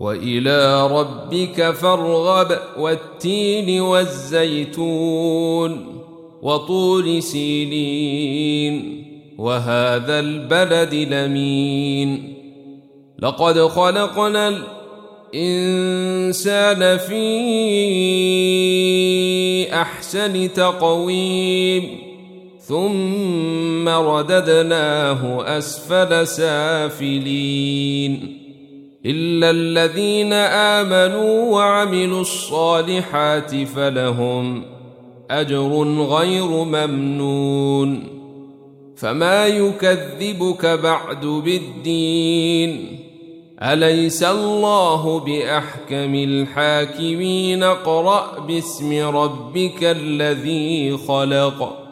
وإلى ربك فارغب والتين والزيتون وطول سينين وهذا البلد لمين. لقد خلقنا الإنسان في أحسن تقويم ثم رددناه أسفل سافلين. إلا الذين آمنوا وعملوا الصالحات فلهم أجر غير ممنون. فما يكذبك بعد بالدين؟ أليس الله بأحكم الحاكمين؟ اقرأ باسم ربك الذي خلق.